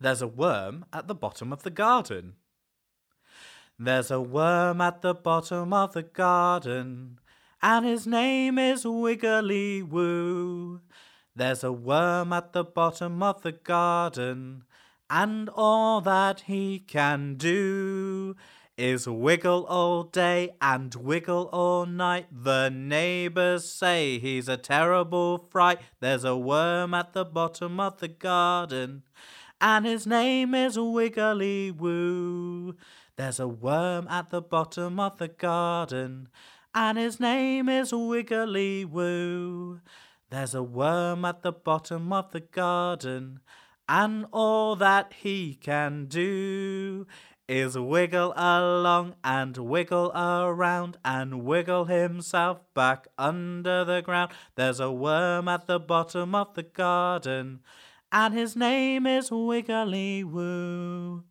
There's a worm at the bottom of the garden. There's a worm at the bottom of the garden, and his name is Wiggly Woo. There's a worm at the bottom of the garden, and all that he can do is wiggle all day and wiggle all night. The neighbors say he's a terrible fright. There's a worm at the bottom of the garden, and his name is Wiggly Woo. There's a worm at the bottom of the garden, and his name is Wiggly Woo. There's a worm at the bottom of the garden, and all that he can do is wiggle along and wiggle around and wiggle himself back under the ground. There's a worm at the bottom of the garden, and his name is Wiggly Woo.